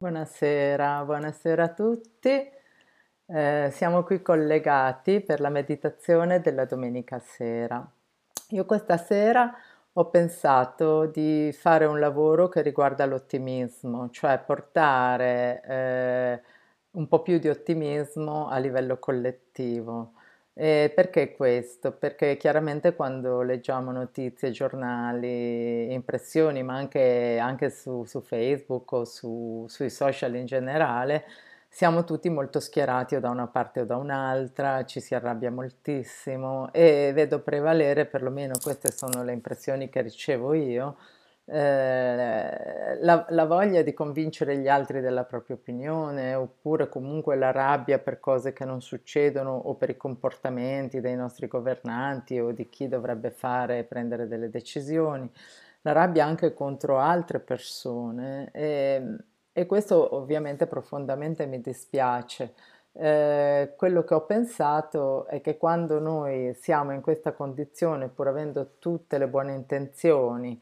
Buonasera, buonasera a tutti. Eh, siamo qui collegati per la meditazione della domenica sera. Io questa sera ho pensato di fare un lavoro che riguarda l'ottimismo, cioè portare eh, un po' più di ottimismo a livello collettivo. E perché questo? Perché chiaramente quando leggiamo notizie, giornali, impressioni, ma anche, anche su, su, Facebook o su, sui social in generale, siamo tutti molto schierati o da una parte o da un'altra, ci si arrabbia moltissimo e vedo prevalere, perlomeno queste sono le impressioni che ricevo io, eh, la, la, voglia di convincere gli altri della propria opinione oppure comunque la rabbia per cose che non succedono o per i comportamenti dei nostri governanti o di chi dovrebbe fare e prendere delle decisioni, la rabbia anche contro altre persone e, e questo ovviamente profondamente mi dispiace. Eh, quello che ho pensato è che quando noi siamo in questa condizione, pur avendo tutte le buone intenzioni,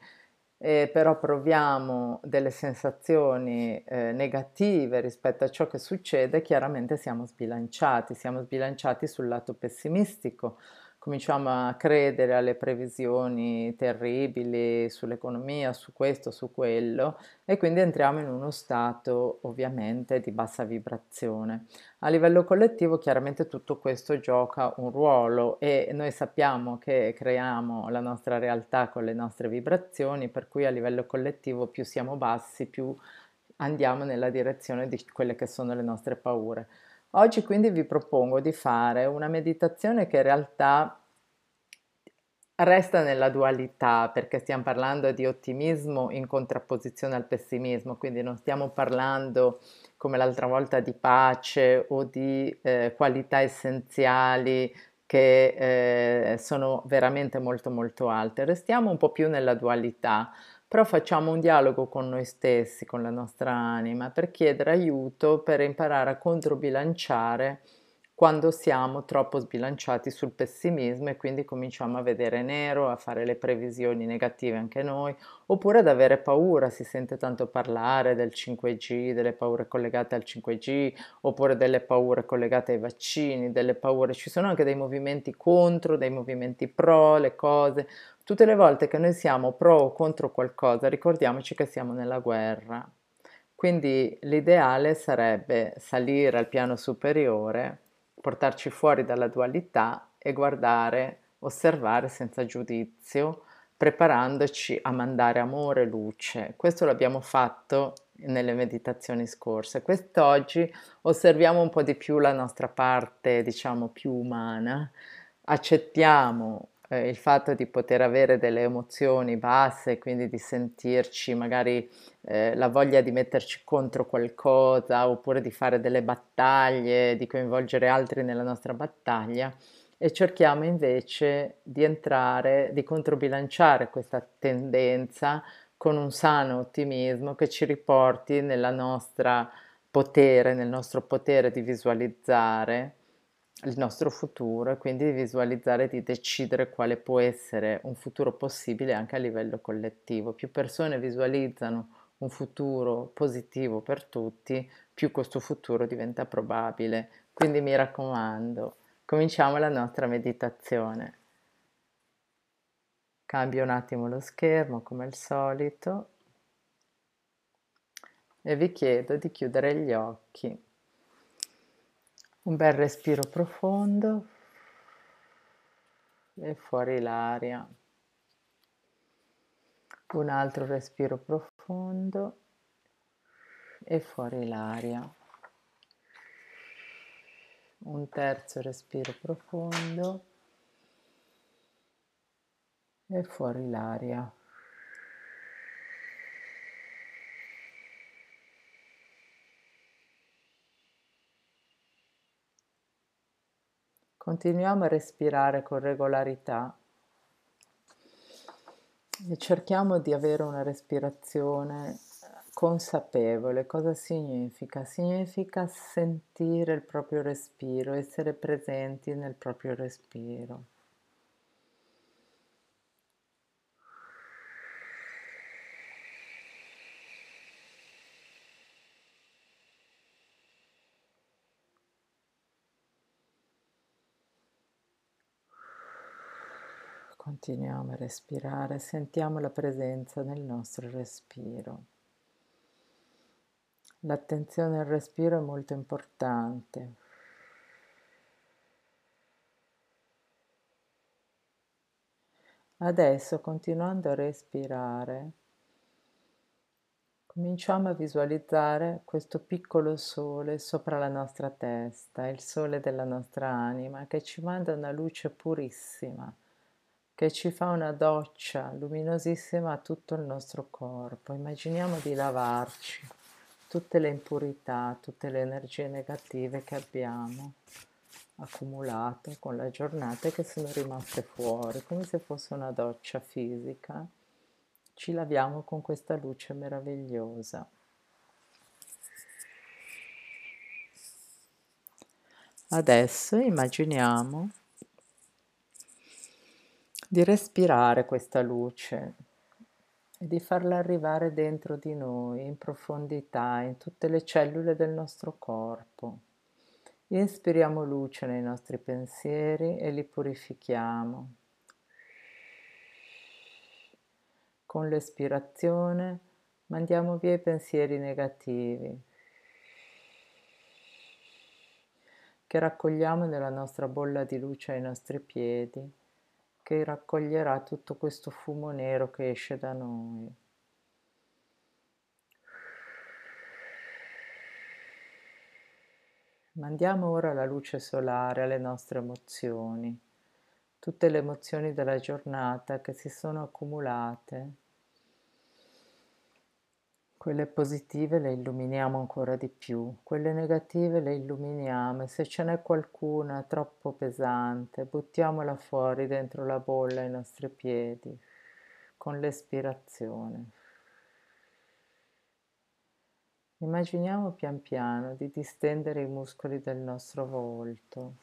eh, però proviamo delle sensazioni eh, negative rispetto a ciò che succede, chiaramente siamo sbilanciati, siamo sbilanciati sul lato pessimistico, cominciamo a credere alle previsioni terribili sull'economia, su questo, su quello e quindi entriamo in uno stato ovviamente di bassa vibrazione. A livello collettivo chiaramente tutto questo gioca un ruolo e noi sappiamo che creiamo la nostra realtà con le nostre vibrazioni, per cui a livello collettivo più siamo bassi, più andiamo nella direzione di quelle che sono le nostre paure. Oggi quindi vi propongo di fare una meditazione che in realtà resta nella dualità perché stiamo parlando di ottimismo in contrapposizione al pessimismo, quindi non stiamo parlando come l'altra volta di pace o di eh, qualità essenziali che eh, sono veramente molto molto alte, restiamo un po' più nella dualità però facciamo un dialogo con noi stessi, con la nostra anima, per chiedere aiuto, per imparare a controbilanciare quando siamo troppo sbilanciati sul pessimismo e quindi cominciamo a vedere nero, a fare le previsioni negative anche noi, oppure ad avere paura, si sente tanto parlare del 5G, delle paure collegate al 5G, oppure delle paure collegate ai vaccini, delle paure, ci sono anche dei movimenti contro, dei movimenti pro, le cose. Tutte le volte che noi siamo pro o contro qualcosa, ricordiamoci che siamo nella guerra. Quindi l'ideale sarebbe salire al piano superiore portarci fuori dalla dualità e guardare, osservare senza giudizio, preparandoci a mandare amore e luce. Questo l'abbiamo fatto nelle meditazioni scorse. Quest'oggi osserviamo un po' di più la nostra parte, diciamo, più umana, accettiamo eh, il fatto di poter avere delle emozioni basse, quindi di sentirci magari eh, la voglia di metterci contro qualcosa oppure di fare delle battaglie, di coinvolgere altri nella nostra battaglia e cerchiamo invece di entrare, di controbilanciare questa tendenza con un sano ottimismo che ci riporti nella nostra potere, nel nostro potere di visualizzare il nostro futuro e quindi di visualizzare, di decidere quale può essere un futuro possibile anche a livello collettivo. Più persone visualizzano un futuro positivo per tutti, più questo futuro diventa probabile. Quindi mi raccomando, cominciamo la nostra meditazione. Cambio un attimo lo schermo come al solito e vi chiedo di chiudere gli occhi. Un bel respiro profondo e fuori l'aria. Un altro respiro profondo e fuori l'aria. Un terzo respiro profondo e fuori l'aria. Continuiamo a respirare con regolarità e cerchiamo di avere una respirazione consapevole. Cosa significa? Significa sentire il proprio respiro, essere presenti nel proprio respiro. Continuiamo a respirare, sentiamo la presenza nel nostro respiro. L'attenzione al respiro è molto importante. Adesso, continuando a respirare, cominciamo a visualizzare questo piccolo sole sopra la nostra testa, il sole della nostra anima, che ci manda una luce purissima che ci fa una doccia luminosissima a tutto il nostro corpo. Immaginiamo di lavarci tutte le impurità, tutte le energie negative che abbiamo accumulato con la giornata e che sono rimaste fuori, come se fosse una doccia fisica. Ci laviamo con questa luce meravigliosa. Adesso immaginiamo di respirare questa luce e di farla arrivare dentro di noi, in profondità, in tutte le cellule del nostro corpo. Inspiriamo luce nei nostri pensieri e li purifichiamo. Con l'espirazione mandiamo via i pensieri negativi che raccogliamo nella nostra bolla di luce ai nostri piedi che raccoglierà tutto questo fumo nero che esce da noi. Mandiamo ora la luce solare alle nostre emozioni, tutte le emozioni della giornata che si sono accumulate quelle positive le illuminiamo ancora di più, quelle negative le illuminiamo e se ce n'è qualcuna troppo pesante, buttiamola fuori dentro la bolla ai nostri piedi con l'espirazione. Immaginiamo pian piano di distendere i muscoli del nostro volto.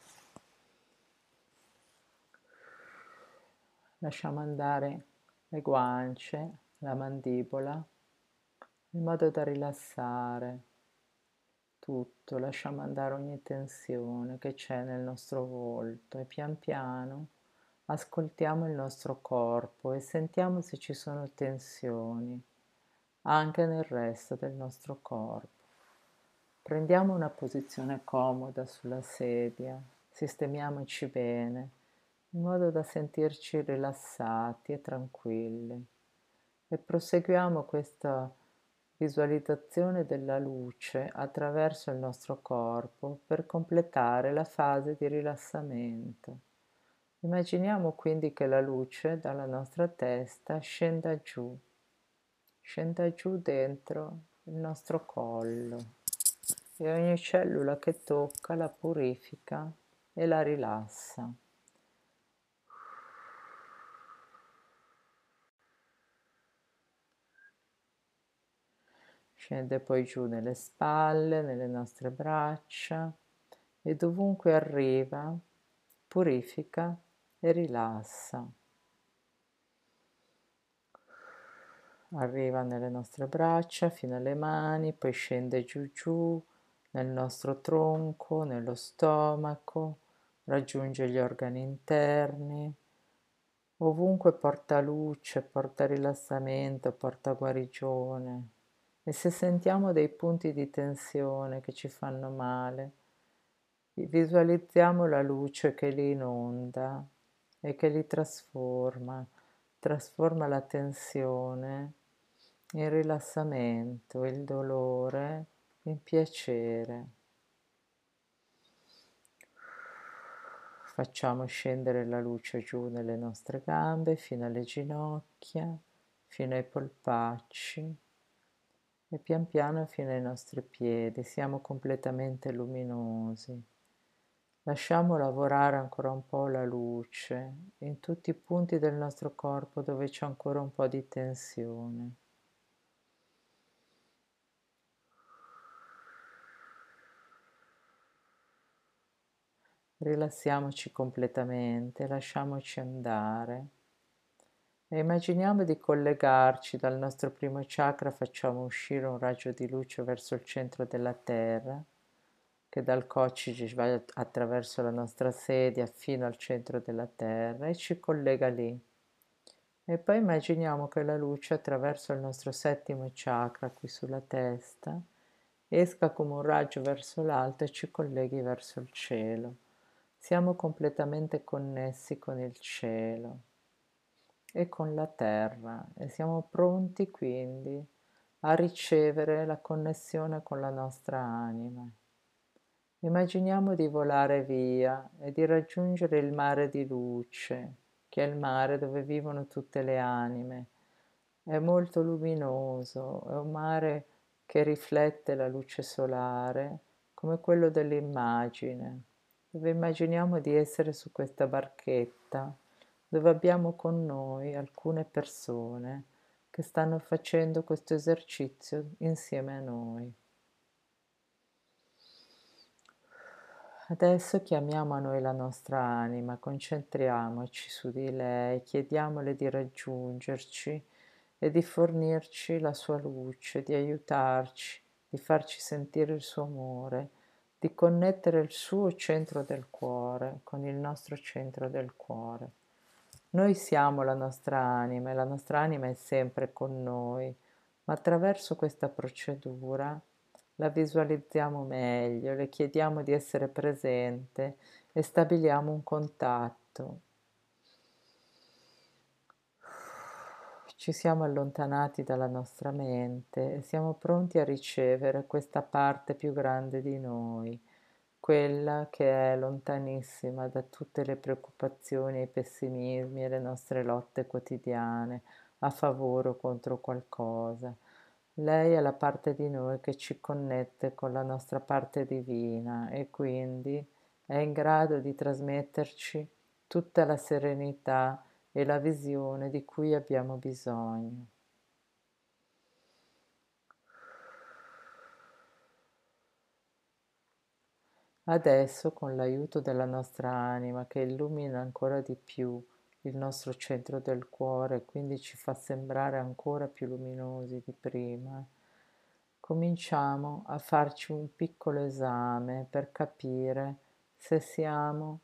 Lasciamo andare le guance, la mandibola in modo da rilassare tutto, lasciamo andare ogni tensione che c'è nel nostro volto e pian piano ascoltiamo il nostro corpo e sentiamo se ci sono tensioni anche nel resto del nostro corpo. Prendiamo una posizione comoda sulla sedia, sistemiamoci bene in modo da sentirci rilassati e tranquilli e proseguiamo questa visualizzazione della luce attraverso il nostro corpo per completare la fase di rilassamento. Immaginiamo quindi che la luce dalla nostra testa scenda giù, scenda giù dentro il nostro collo e ogni cellula che tocca la purifica e la rilassa. Scende poi giù nelle spalle, nelle nostre braccia e dovunque arriva purifica e rilassa. Arriva nelle nostre braccia fino alle mani, poi scende giù giù nel nostro tronco, nello stomaco, raggiunge gli organi interni, ovunque porta luce, porta rilassamento, porta guarigione. E se sentiamo dei punti di tensione che ci fanno male, visualizziamo la luce che li inonda e che li trasforma, trasforma la tensione in rilassamento, il dolore in piacere. Facciamo scendere la luce giù nelle nostre gambe fino alle ginocchia, fino ai polpacci e pian piano fino ai nostri piedi, siamo completamente luminosi. Lasciamo lavorare ancora un po' la luce in tutti i punti del nostro corpo dove c'è ancora un po' di tensione. Rilassiamoci completamente, lasciamoci andare. E immaginiamo di collegarci dal nostro primo chakra, facciamo uscire un raggio di luce verso il centro della Terra, che dal coccige va attraverso la nostra sedia fino al centro della Terra e ci collega lì, E poi immaginiamo che la luce attraverso il nostro settimo chakra qui sulla testa esca come un raggio verso l'alto e ci colleghi verso il cielo. Siamo completamente connessi con il cielo e con la terra e siamo pronti quindi a ricevere la connessione con la nostra anima. Immaginiamo di volare via e di raggiungere il mare di luce, che è il mare dove vivono tutte le anime. È molto luminoso, è un mare che riflette la luce solare come quello dell'immagine, dove immaginiamo di essere su questa barchetta, dove abbiamo con noi alcune persone che stanno facendo questo esercizio insieme a noi. Adesso chiamiamo a noi la nostra anima, concentriamoci su di lei, chiediamole di raggiungerci e di fornirci la sua luce, di aiutarci, di farci sentire il suo amore, di connettere il suo centro del cuore con il nostro centro del cuore. Noi siamo la nostra anima e la nostra anima è sempre con noi, ma attraverso questa procedura la visualizziamo meglio, le chiediamo di essere presente e stabiliamo un contatto. Ci siamo allontanati dalla nostra mente e siamo pronti a ricevere questa parte più grande di noi, quella che è lontanissima da tutte le preoccupazioni, i pessimismi e le nostre lotte quotidiane a favore o contro qualcosa. Lei è la parte di noi che ci connette con la nostra parte divina e quindi è in grado di trasmetterci tutta la serenità, e la visione di cui abbiamo bisogno. Adesso, con l'aiuto della nostra anima che illumina ancora di più il nostro centro del cuore, quindi ci fa sembrare ancora più luminosi di prima, cominciamo a farci un piccolo esame per capire se siamo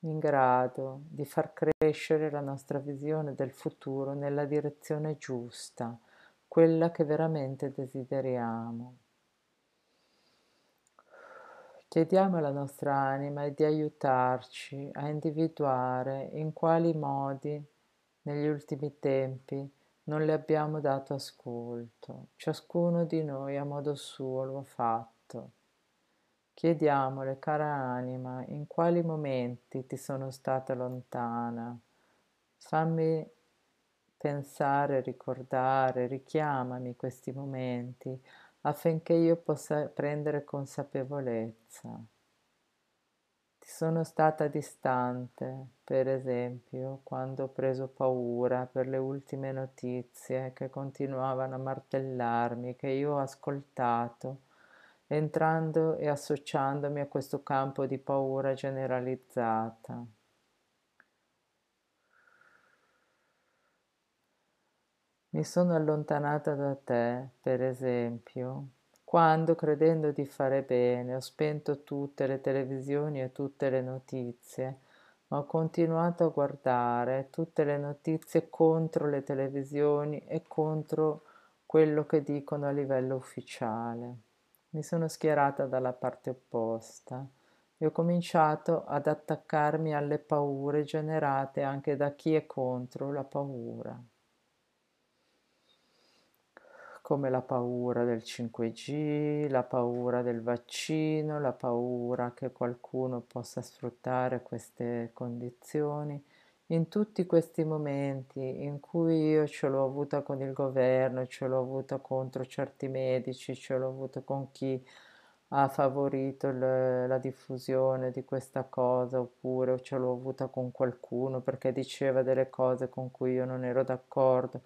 in grado di far crescere la nostra visione del futuro nella direzione giusta, quella che veramente desideriamo. Chiediamo alla nostra anima di aiutarci a individuare in quali modi negli ultimi tempi non le abbiamo dato ascolto. Ciascuno di noi a modo suo lo ha fatto. Chiediamole, cara anima, in quali momenti ti sono stata lontana. Fammi pensare, ricordare, richiamami questi momenti affinché io possa prendere consapevolezza. Sono stata distante, per esempio, quando ho preso paura per le ultime notizie che continuavano a martellarmi, che io ho ascoltato entrando e associandomi a questo campo di paura generalizzata. Mi sono allontanata da te, per esempio, quando, credendo di fare bene, ho spento tutte le televisioni e tutte le notizie, ma ho continuato a guardare tutte le notizie contro le televisioni e contro quello che dicono a livello ufficiale. Mi sono schierata dalla parte opposta e ho cominciato ad attaccarmi alle paure generate anche da chi è contro la paura, come la paura del 5G, la paura del vaccino, la paura che qualcuno possa sfruttare queste condizioni in tutti questi momenti in cui io ce l'ho avuta con il governo, ce l'ho avuta contro certi medici, ce l'ho avuta con chi ha favorito le, la diffusione di questa cosa, oppure ce l'ho avuta con qualcuno perché diceva delle cose con cui io non ero d'accordo.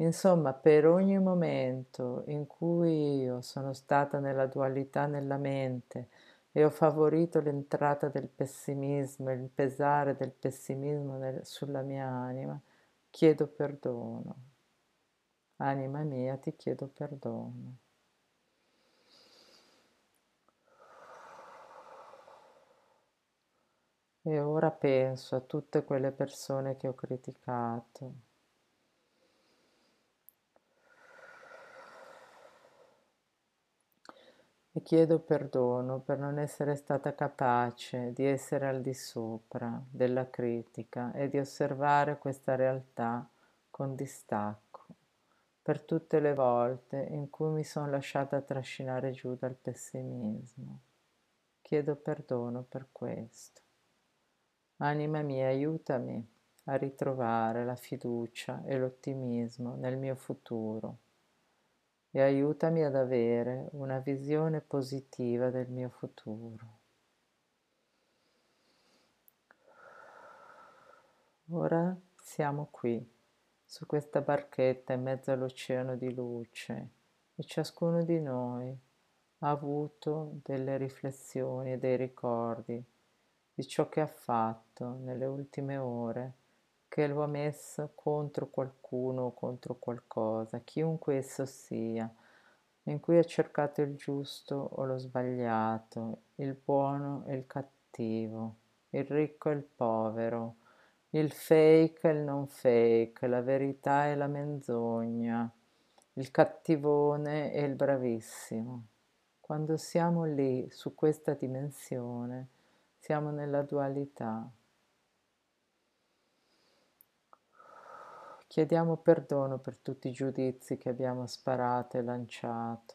Insomma, per ogni momento in cui io sono stata nella dualità nella mente, e ho favorito l'entrata del pessimismo, il pesare del pessimismo nel, sulla mia anima, chiedo perdono. Anima mia, ti chiedo perdono. E ora penso a tutte quelle persone che ho criticato, e chiedo perdono per non essere stata capace di essere al di sopra della critica e di osservare questa realtà con distacco, per tutte le volte in cui mi sono lasciata trascinare giù dal pessimismo. Chiedo perdono per questo. Anima mia, aiutami a ritrovare la fiducia e l'ottimismo nel mio futuro e aiutami ad avere una visione positiva del mio futuro. Ora siamo qui, su questa barchetta in mezzo all'oceano di luce e ciascuno di noi ha avuto delle riflessioni e dei ricordi di ciò che ha fatto nelle ultime ore che lo ha messo contro qualcuno o contro qualcosa, chiunque esso sia, in cui ha cercato il giusto o lo sbagliato, il buono e il cattivo, il ricco e il povero, il fake e il non fake, la verità e la menzogna, il cattivone e il bravissimo. Quando siamo lì, su questa dimensione, siamo nella dualità. Chiediamo perdono per tutti i giudizi che abbiamo sparato e lanciato.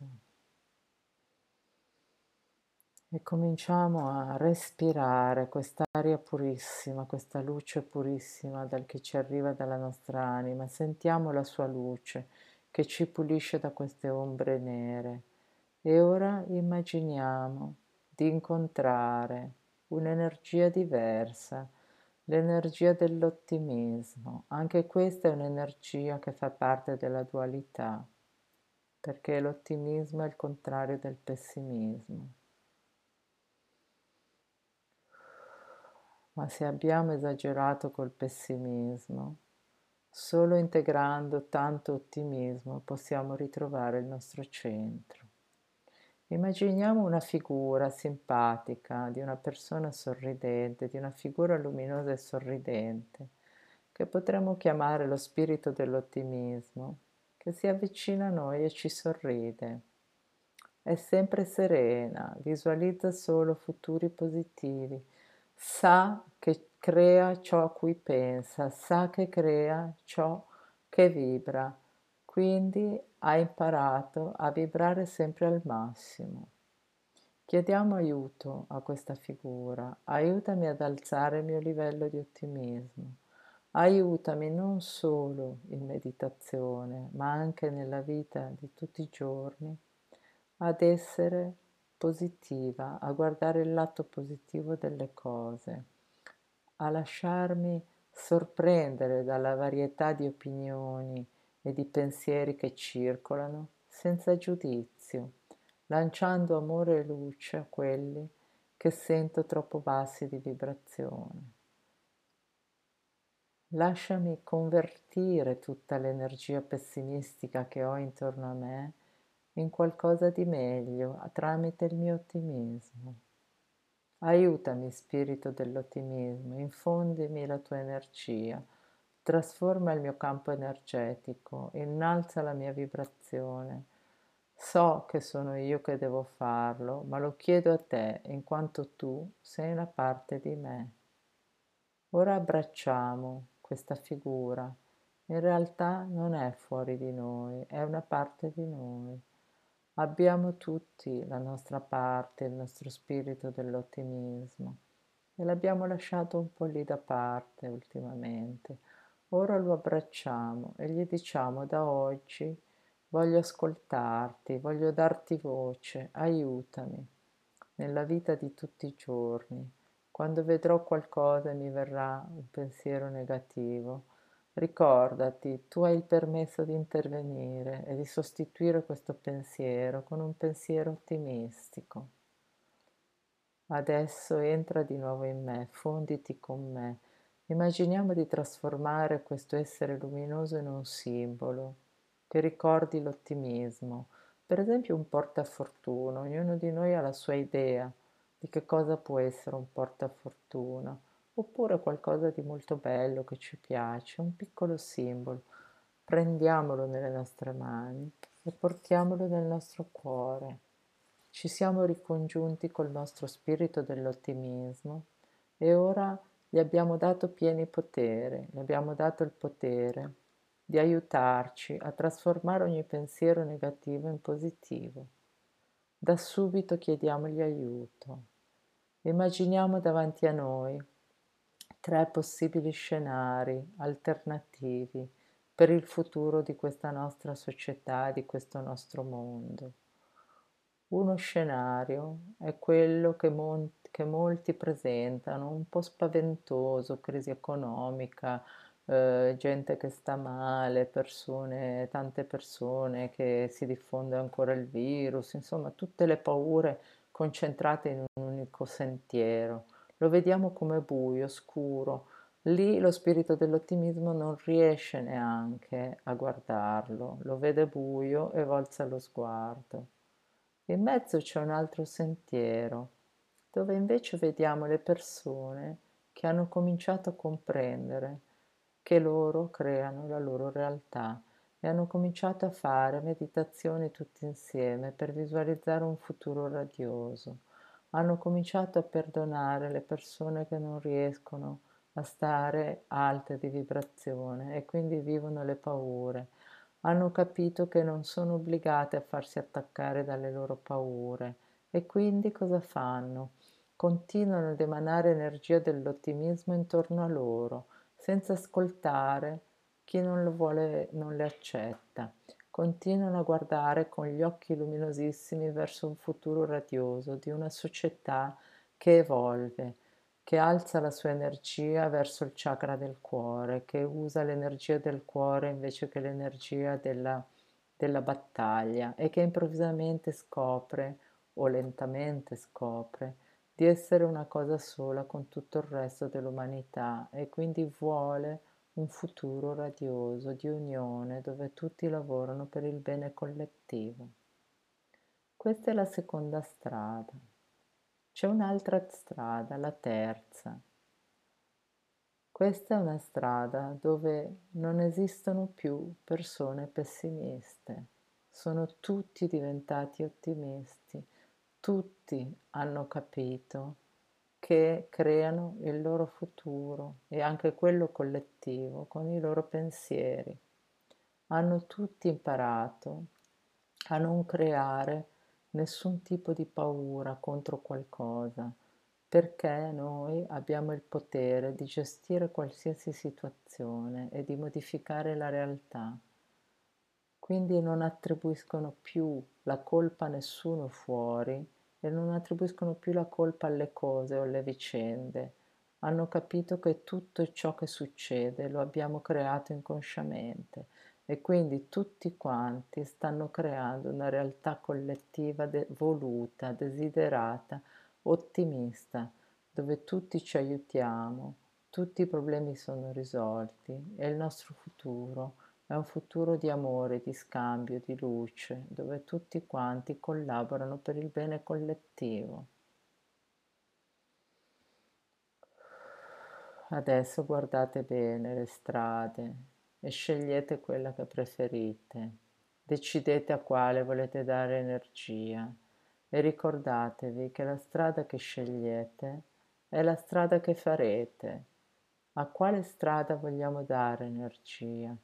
E cominciamo a respirare quest'aria purissima, questa luce purissima dal che ci arriva dalla nostra anima. Sentiamo la sua luce che ci pulisce da queste ombre nere. E ora immaginiamo di incontrare un'energia diversa L'energia dell'ottimismo, anche questa è un'energia che fa parte della dualità, perché l'ottimismo è il contrario del pessimismo. Ma se abbiamo esagerato col pessimismo, solo integrando tanto ottimismo possiamo ritrovare il nostro centro. Immaginiamo una figura simpatica di una persona sorridente, di una figura luminosa e sorridente, che potremmo chiamare lo spirito dell'ottimismo, che si avvicina a noi e ci sorride. È sempre serena, visualizza solo futuri positivi, sa che crea ciò a cui pensa, sa che crea ciò che vibra quindi ha imparato a vibrare sempre al massimo. Chiediamo aiuto a questa figura, aiutami ad alzare il mio livello di ottimismo, aiutami non solo in meditazione, ma anche nella vita di tutti i giorni ad essere positiva, a guardare il lato positivo delle cose, a lasciarmi sorprendere dalla varietà di opinioni, e di pensieri che circolano senza giudizio, lanciando amore e luce a quelli che sento troppo bassi di vibrazione. Lasciami convertire tutta l'energia pessimistica che ho intorno a me in qualcosa di meglio tramite il mio ottimismo. Aiutami, spirito dell'ottimismo, infondimi la tua energia trasforma il mio campo energetico, innalza la mia vibrazione. So che sono io che devo farlo, ma lo chiedo a te in quanto tu sei una parte di me. Ora abbracciamo questa figura. In realtà non è fuori di noi, è una parte di noi. Abbiamo tutti la nostra parte, il nostro spirito dell'ottimismo e l'abbiamo lasciato un po' lì da parte ultimamente Ora lo abbracciamo e gli diciamo da oggi voglio ascoltarti, voglio darti voce, aiutami nella vita di tutti i giorni. Quando vedrò qualcosa e mi verrà un pensiero negativo, ricordati, tu hai il permesso di intervenire e di sostituire questo pensiero con un pensiero ottimistico. Adesso entra di nuovo in me, fonditi con me Immaginiamo di trasformare questo essere luminoso in un simbolo che ricordi l'ottimismo, per esempio un portafortuna. Ognuno di noi ha la sua idea di che cosa può essere un portafortuna, oppure qualcosa di molto bello che ci piace, un piccolo simbolo. Prendiamolo nelle nostre mani e portiamolo nel nostro cuore. ci siamo ricongiunti col nostro spirito dell'ottimismo e ora gli abbiamo dato pieni potere, gli abbiamo dato il potere di aiutarci a trasformare ogni pensiero negativo in positivo. Da subito chiediamogli aiuto. Immaginiamo davanti a noi tre possibili scenari alternativi per il futuro di questa nostra società, di questo nostro mondo. Uno scenario è quello che, mon- che molti presentano, un po' spaventoso, crisi economica, eh, gente che sta male, persone, tante persone che si diffonde ancora il virus, insomma tutte le paure concentrate in un unico sentiero. Lo vediamo come buio, scuro. Lì lo spirito dell'ottimismo non riesce neanche a guardarlo, lo vede buio e volza lo sguardo. In mezzo c'è un altro sentiero, dove invece vediamo le persone che hanno cominciato a comprendere che loro creano la loro realtà e hanno cominciato a fare meditazioni tutti insieme per visualizzare un futuro radioso. Hanno cominciato a perdonare le persone che non riescono a stare alte di vibrazione e quindi vivono le paure hanno capito che non sono obbligate a farsi attaccare dalle loro paure e quindi cosa fanno? Continuano ad emanare energia dell'ottimismo intorno a loro, senza ascoltare chi non lo vuole, non le accetta. Continuano a guardare con gli occhi luminosissimi verso un futuro radioso di una società che evolve, che alza la sua energia verso il chakra del cuore, che usa l'energia del cuore invece che l'energia della, della battaglia e che improvvisamente scopre o lentamente scopre di essere una cosa sola con tutto il resto dell'umanità e quindi vuole un futuro radioso di unione dove tutti lavorano per il bene collettivo. Questa è la seconda strada. C'è un'altra strada, la terza. Questa è una strada dove non esistono più persone pessimiste, sono tutti diventati ottimisti, tutti hanno capito che creano il loro futuro e anche quello collettivo con i loro pensieri. Hanno tutti imparato a non creare nessun tipo di paura contro qualcosa, perché noi abbiamo il potere di gestire qualsiasi situazione e di modificare la realtà. Quindi non attribuiscono più la colpa a nessuno fuori e non attribuiscono più la colpa alle cose o alle vicende. Hanno capito che tutto ciò che succede lo abbiamo creato inconsciamente e quindi tutti quanti stanno creando una realtà collettiva de- voluta, desiderata, ottimista, dove tutti ci aiutiamo, tutti i problemi sono risolti e il nostro futuro è un futuro di amore, di scambio, di luce, dove tutti quanti collaborano per il bene collettivo. Adesso guardate bene le strade, e scegliete quella che preferite. Decidete a quale volete dare energia e ricordatevi che la strada che scegliete è la strada che farete. A quale strada vogliamo dare energia?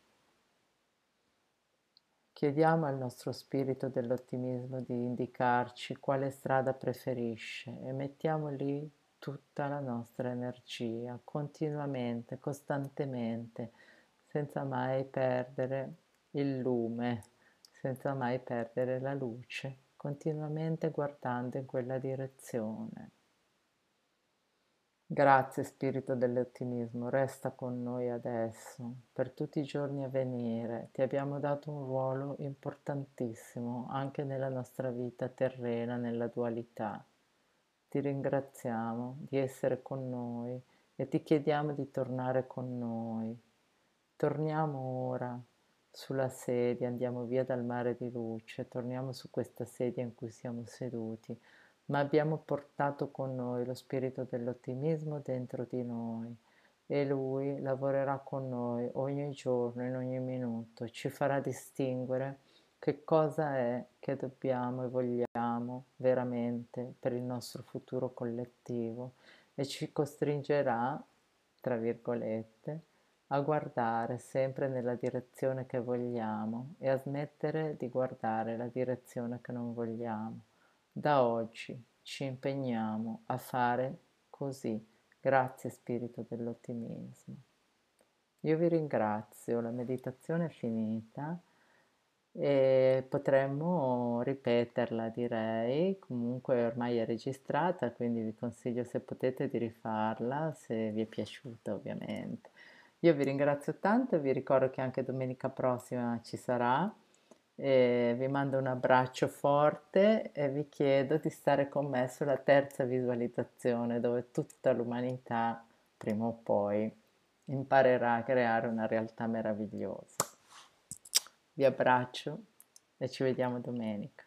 Chiediamo al nostro spirito dell'ottimismo di indicarci quale strada preferisce e mettiamo lì tutta la nostra energia, continuamente, costantemente, senza mai perdere il lume, senza mai perdere la luce, continuamente guardando in quella direzione. Grazie Spirito dell'ottimismo, resta con noi adesso, per tutti i giorni a venire. Ti abbiamo dato un ruolo importantissimo anche nella nostra vita terrena, nella dualità. Ti ringraziamo di essere con noi e ti chiediamo di tornare con noi Torniamo ora sulla sedia, andiamo via dal mare di luce, torniamo su questa sedia in cui siamo seduti, ma abbiamo portato con noi lo spirito dell'ottimismo dentro di noi e lui lavorerà con noi ogni giorno, in ogni minuto, ci farà distinguere che cosa è che dobbiamo e vogliamo veramente per il nostro futuro collettivo e ci costringerà, tra virgolette, a guardare sempre nella direzione che vogliamo e a smettere di guardare la direzione che non vogliamo. Da oggi ci impegniamo a fare così. Grazie Spirito dell'ottimismo. Io vi ringrazio, la meditazione è finita e potremmo ripeterla direi, comunque ormai è registrata, quindi vi consiglio se potete di rifarla, se vi è piaciuta ovviamente. Io vi ringrazio tanto e vi ricordo che anche domenica prossima ci sarà. E vi mando un abbraccio forte e vi chiedo di stare con me sulla terza visualizzazione dove tutta l'umanità prima o poi imparerà a creare una realtà meravigliosa. Vi abbraccio e ci vediamo domenica.